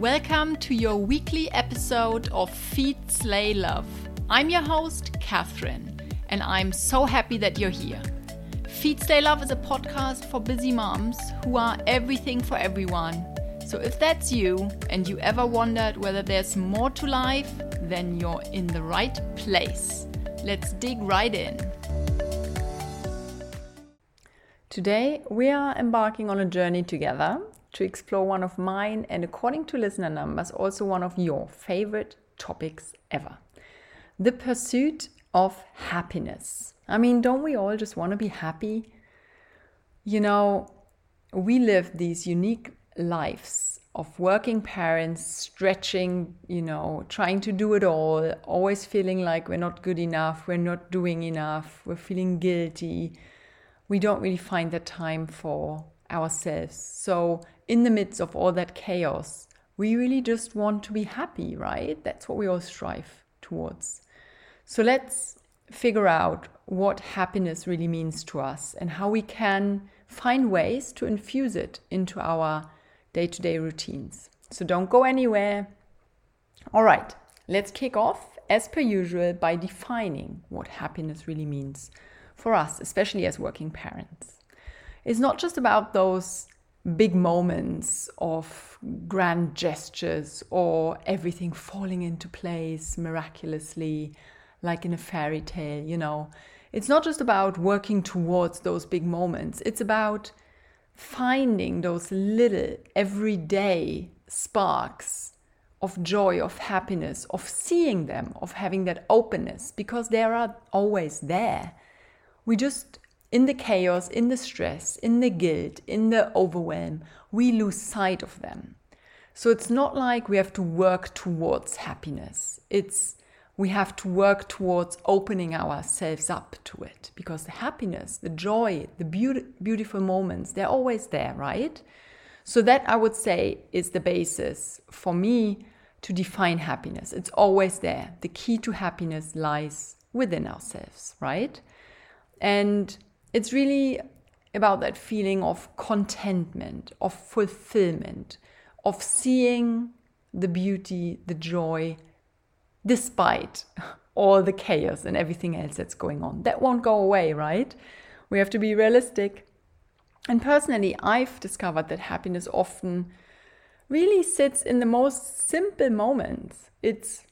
Welcome to your weekly episode of Feed Slay Love. I'm your host, Catherine, and I'm so happy that you're here. Feed Slay Love is a podcast for busy moms who are everything for everyone. So if that's you and you ever wondered whether there's more to life, then you're in the right place. Let's dig right in. Today, we are embarking on a journey together to explore one of mine and, according to listener numbers, also one of your favorite topics ever the pursuit of happiness. I mean, don't we all just want to be happy? You know, we live these unique lives of working parents, stretching, you know, trying to do it all, always feeling like we're not good enough, we're not doing enough, we're feeling guilty. We don't really find the time for ourselves. So in the midst of all that chaos, we really just want to be happy, right? That's what we all strive towards. So let's figure out what happiness really means to us and how we can find ways to infuse it into our day to day routines. So don't go anywhere. All right, let's kick off as per usual by defining what happiness really means for us, especially as working parents. It's not just about those big moments of grand gestures or everything falling into place miraculously, like in a fairy tale, you know. It's not just about working towards those big moments, it's about finding those little everyday sparks of joy, of happiness, of seeing them, of having that openness, because they are always there. We just in the chaos, in the stress, in the guilt, in the overwhelm, we lose sight of them. So it's not like we have to work towards happiness. It's we have to work towards opening ourselves up to it because the happiness, the joy, the beauty, beautiful moments, they're always there, right? So that I would say is the basis for me to define happiness. It's always there. The key to happiness lies within ourselves, right? And it's really about that feeling of contentment, of fulfillment, of seeing the beauty, the joy, despite all the chaos and everything else that's going on. That won't go away, right? We have to be realistic. And personally, I've discovered that happiness often really sits in the most simple moments. It's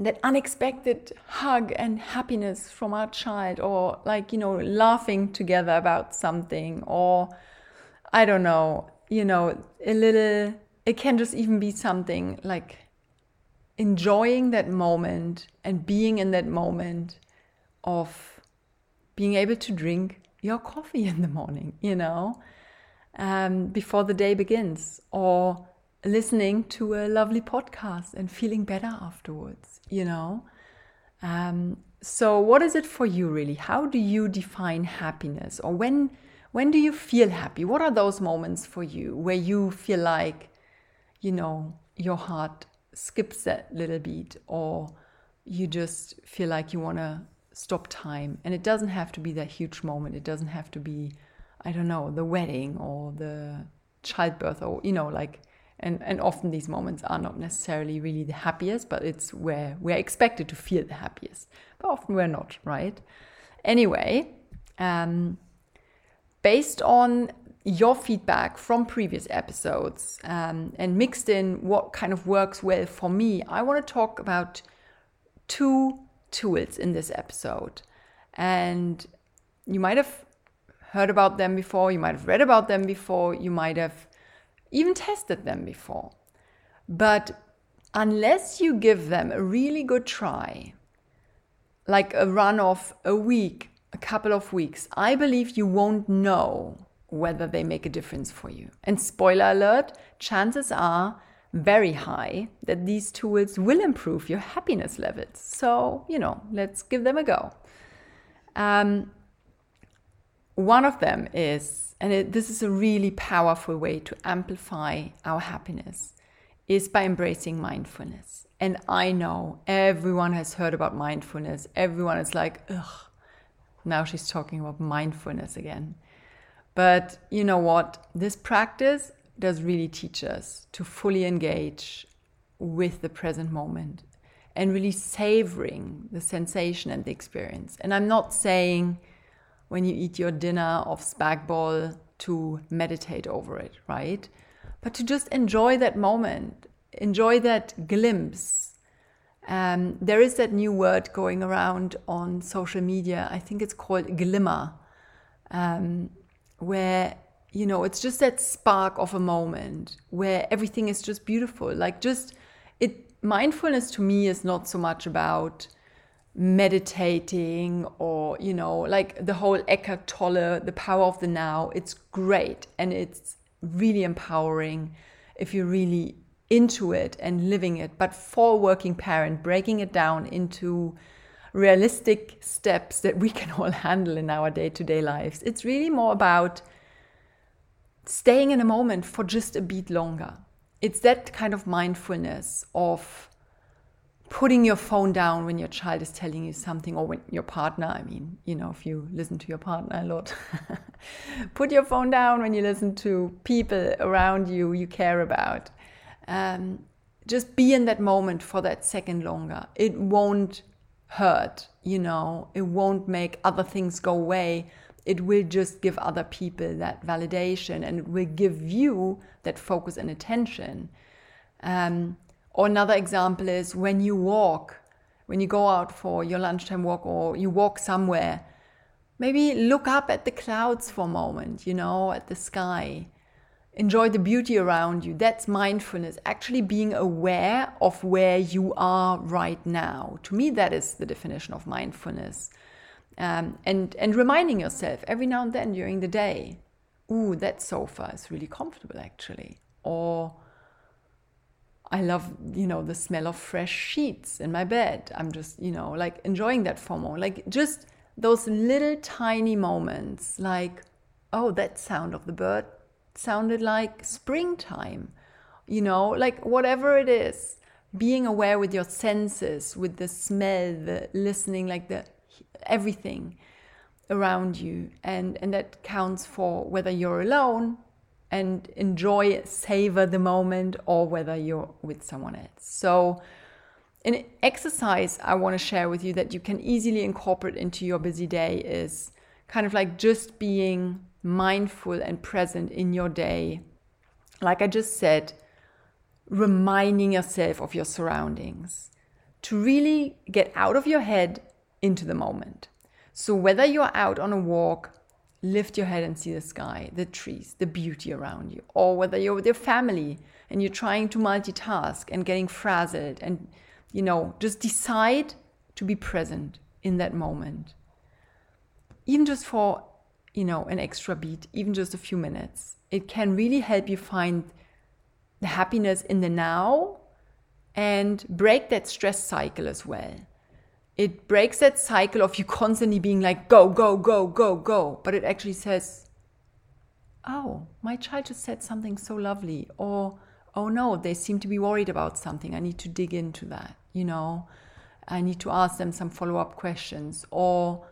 that unexpected hug and happiness from our child or like you know laughing together about something or i don't know you know a little it can just even be something like enjoying that moment and being in that moment of being able to drink your coffee in the morning you know um, before the day begins or listening to a lovely podcast and feeling better afterwards, you know? Um, so what is it for you really? How do you define happiness? Or when when do you feel happy? What are those moments for you where you feel like, you know, your heart skips that little beat or you just feel like you want to stop time and it doesn't have to be that huge moment it doesn't have to be i don't know the wedding or the childbirth or you know like and and often these moments are not necessarily really the happiest but it's where we're expected to feel the happiest. But often we're not right? Anyway um, based on your feedback from previous episodes um, and mixed in what kind of works well for me i want to talk about two tools in this episode. And you might have heard about them before you might have read about them before you might have even tested them before. But unless you give them a really good try, like a run of a week, a couple of weeks, I believe you won't know whether they make a difference for you. And spoiler alert, chances are very high that these tools will improve your happiness levels. So, you know, let's give them a go. Um, one of them is and it, this is a really powerful way to amplify our happiness, is by embracing mindfulness. And I know everyone has heard about mindfulness. Everyone is like, ugh, now she's talking about mindfulness again. But you know what? This practice does really teach us to fully engage with the present moment and really savoring the sensation and the experience. And I'm not saying when you eat your dinner of spag bol to meditate over it, right? But to just enjoy that moment, enjoy that glimpse. Um, there is that new word going around on social media. I think it's called glimmer, um, where you know it's just that spark of a moment where everything is just beautiful. Like just it, mindfulness to me is not so much about meditating or you know like the whole Eckhart Tolle the power of the now it's great and it's really empowering if you're really into it and living it. But for a working parent breaking it down into realistic steps that we can all handle in our day-to-day lives it's really more about staying in a moment for just a beat longer. It's that kind of mindfulness of putting your phone down when your child is telling you something or when your partner i mean you know if you listen to your partner a lot put your phone down when you listen to people around you you care about. Um, just be in that moment for that second longer. It won't hurt you know it won't make other things go away. It will just give other people that validation and it will give you that focus and attention. Um, or another example is when you walk, when you go out for your lunchtime walk or you walk somewhere, maybe look up at the clouds for a moment, you know, at the sky. Enjoy the beauty around you. That's mindfulness, actually being aware of where you are right now. To me, that is the definition of mindfulness. Um, and, and reminding yourself every now and then during the day, ooh, that sofa is really comfortable actually. Or I love, you know, the smell of fresh sheets in my bed. I'm just, you know, like enjoying that FOMO. Like just those little tiny moments, like, oh, that sound of the bird sounded like springtime. You know, like whatever it is, being aware with your senses, with the smell, the listening, like the everything around you. And and that counts for whether you're alone and enjoy, savor the moment, or whether you're with someone else. So, an exercise I want to share with you that you can easily incorporate into your busy day is kind of like just being mindful and present in your day. Like I just said, reminding yourself of your surroundings to really get out of your head into the moment. So, whether you're out on a walk, lift your head and see the sky, the trees, the beauty around you, or whether you're with your family and you're trying to multitask and getting frazzled and you know, just decide to be present in that moment. Even just for, you know, an extra beat, even just a few minutes. It can really help you find the happiness in the now and break that stress cycle as well it breaks that cycle of you constantly being like, go, go, go, go, go. But it actually says, oh, my child just said something so lovely. Or, oh no, they seem to be worried about something. I need to dig into that, you know? I need to ask them some follow up questions. Or,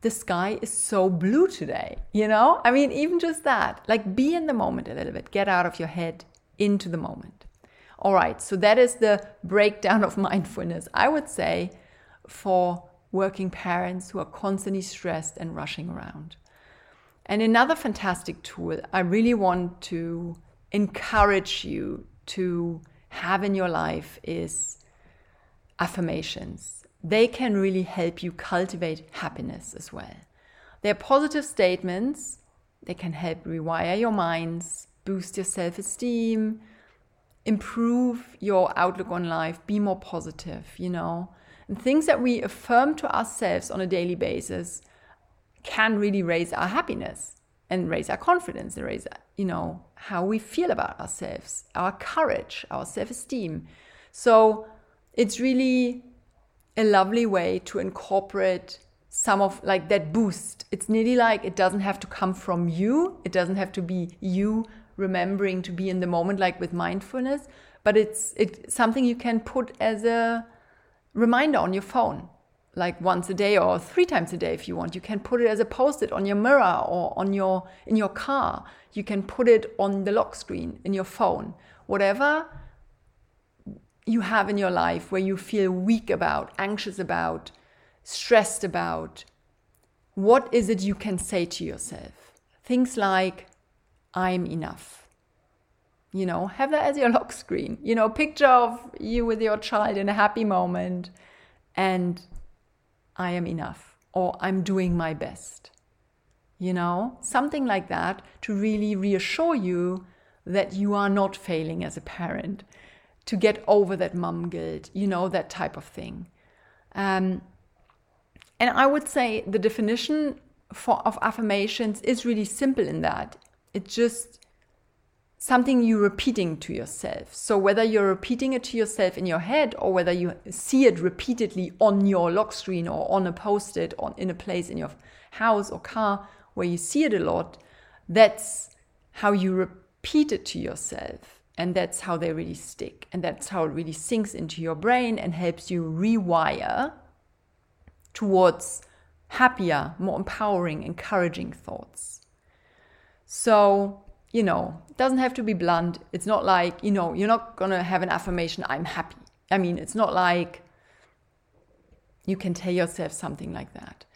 the sky is so blue today, you know? I mean, even just that, like be in the moment a little bit, get out of your head into the moment. All right, so that is the breakdown of mindfulness, I would say, for working parents who are constantly stressed and rushing around. And another fantastic tool I really want to encourage you to have in your life is affirmations. They can really help you cultivate happiness as well. They're positive statements, they can help rewire your minds, boost your self esteem, improve your outlook on life, be more positive, you know. And things that we affirm to ourselves on a daily basis can really raise our happiness and raise our confidence and raise, you know, how we feel about ourselves, our courage, our self esteem. So it's really a lovely way to incorporate some of like that boost. It's nearly like it doesn't have to come from you, it doesn't have to be you remembering to be in the moment like with mindfulness but it's it's something you can put as a reminder on your phone like once a day or three times a day if you want. You can put it as a post-it on your mirror or on your in your car. You can put it on the lock screen in your phone. Whatever you have in your life where you feel weak about, anxious about, stressed about, what is it you can say to yourself? Things like, I'm enough. You know, have that as your lock screen. You know, picture of you with your child in a happy moment and I am enough or I'm doing my best. You know, something like that to really reassure you that you are not failing as a parent, to get over that mum guilt, you know, that type of thing. Um, and I would say the definition for, of affirmations is really simple in that it's just something you're repeating to yourself. So whether you're repeating it to yourself in your head or whether you see it repeatedly on your lock screen or on a post-it or in a place in your house or car where you see it a lot, that's how you repeat it to yourself. And that's how they really stick. And that's how it really sinks into your brain and helps you rewire towards happier, more empowering, encouraging thoughts. So, you know, it doesn't have to be blunt. It's not like, you know, you're not going to have an affirmation, I'm happy. I mean, it's not like you can tell yourself something like that.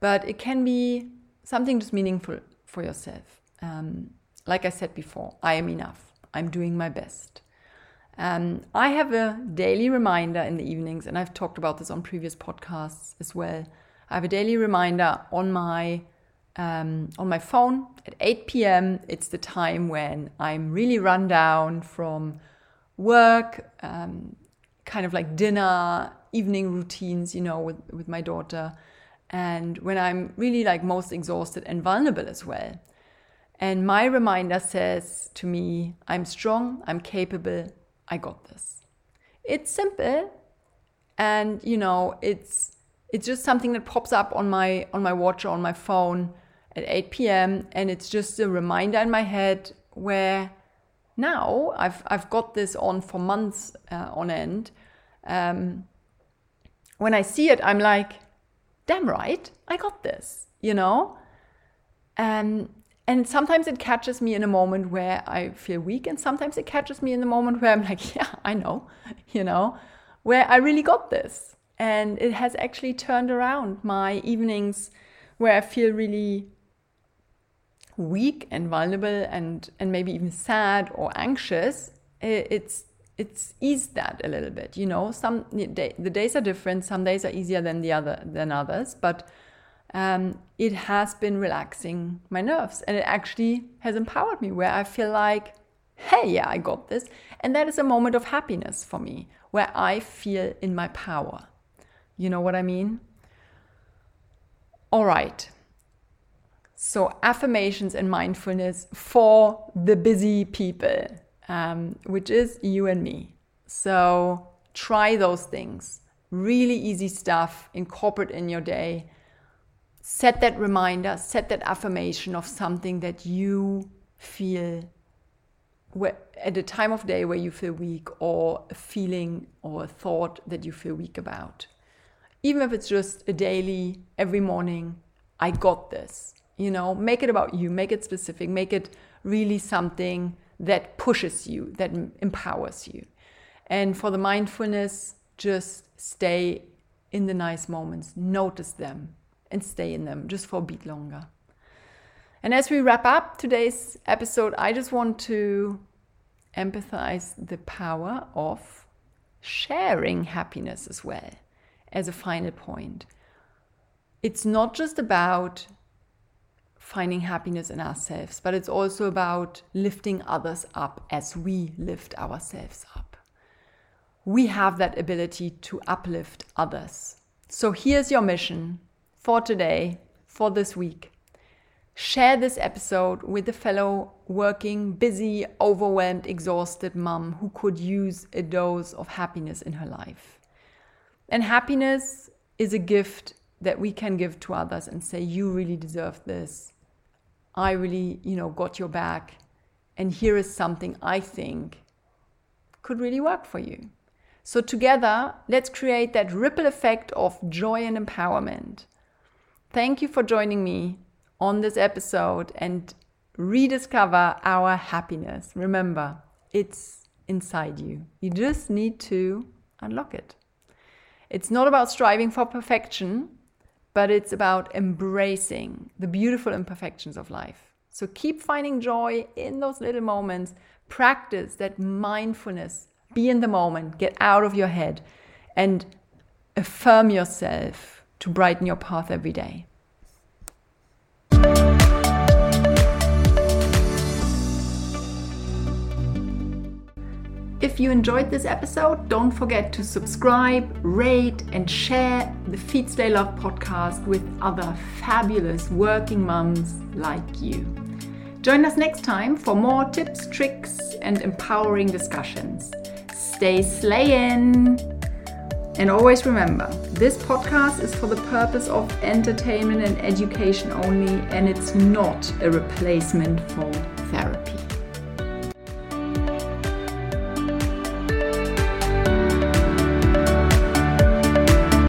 But it can be something just meaningful for yourself. Um, like I said before, I am enough. I'm doing my best. Um, I have a daily reminder in the evenings, and I've talked about this on previous podcasts as well. I have a daily reminder on my um, on my phone at 8 p.m. It's the time when I'm really run down from work, um, kind of like dinner, evening routines, you know, with, with my daughter, and when I'm really like most exhausted and vulnerable as well. And my reminder says to me, I'm strong, I'm capable, I got this. It's simple and you know, it's it's just something that pops up on my on my watch or on my phone at 8 p.m. and it's just a reminder in my head where now I've I've got this on for months uh, on end. Um, when I see it, I'm like, damn right, I got this, you know. And and sometimes it catches me in a moment where I feel weak, and sometimes it catches me in the moment where I'm like, yeah, I know, you know, where I really got this. And it has actually turned around my evenings where I feel really weak and vulnerable and, and maybe even sad or anxious. It's it's eased that a little bit, you know. Some the days are different. Some days are easier than the other than others, but um, it has been relaxing my nerves and it actually has empowered me where I feel like, hey, yeah, I got this. And that is a moment of happiness for me where I feel in my power. You know what I mean? All right. So, affirmations and mindfulness for the busy people, um, which is you and me. So, try those things. Really easy stuff, incorporate in your day set that reminder, set that affirmation of something that you feel at a time of day where you feel weak or a feeling or a thought that you feel weak about. Even if it's just a daily, every morning, I got this. You know, make it about you, make it specific, make it really something that pushes you, that empowers you. And for the mindfulness, just stay in the nice moments, notice them, and stay in them just for a bit longer. And as we wrap up today's episode, I just want to empathize the power of sharing happiness as well as a final point. It's not just about finding happiness in ourselves, but it's also about lifting others up as we lift ourselves up. We have that ability to uplift others. So here's your mission for today, for this week. Share this episode with a fellow working, busy, overwhelmed, exhausted mom who could use a dose of happiness in her life. And happiness is a gift that we can give to others and say, You really deserve this. I really, you know, got your back. And here is something I think could really work for you. So, together, let's create that ripple effect of joy and empowerment. Thank you for joining me on this episode and rediscover our happiness. Remember, it's inside you. You just need to unlock it. It's not about striving for perfection, but it's about embracing the beautiful imperfections of life. So keep finding joy in those little moments. Practice that mindfulness. Be in the moment, get out of your head, and affirm yourself to brighten your path every day. If you enjoyed this episode, don't forget to subscribe, rate, and share the Feed Slay Love podcast with other fabulous working mums like you. Join us next time for more tips, tricks, and empowering discussions. Stay slaying! And always remember, this podcast is for the purpose of entertainment and education only, and it's not a replacement for therapy.